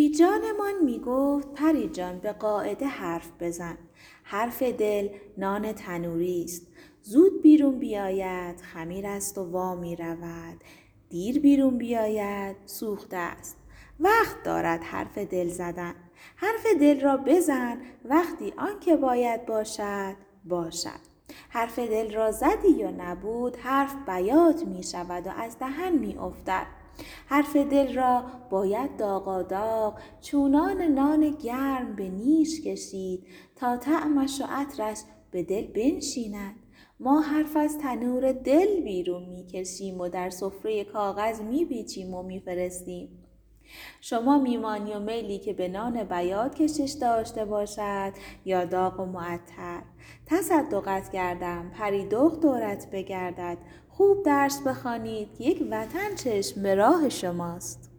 بیبی جانمان می گفت پری جان به قاعده حرف بزن. حرف دل نان تنوری است. زود بیرون بیاید خمیر است و وا می رود. دیر بیرون بیاید سوخته است. وقت دارد حرف دل زدن. حرف دل را بزن وقتی آنکه باید باشد باشد. حرف دل را زدی یا نبود حرف بیات می شود و از دهن می افتد حرف دل را باید داغ چونان نان گرم به نیش کشید تا طعمش و عطرش به دل بنشیند ما حرف از تنور دل بیرون می کشیم و در سفره کاغذ می پیچیم و می فرستیم. شما میمانی و میلی که به نان بیاد کشش داشته باشد یا داغ و معطر. تصدقت کردم پری دخ دورت بگردد. خوب درس بخوانید یک وطن چشم به راه شماست.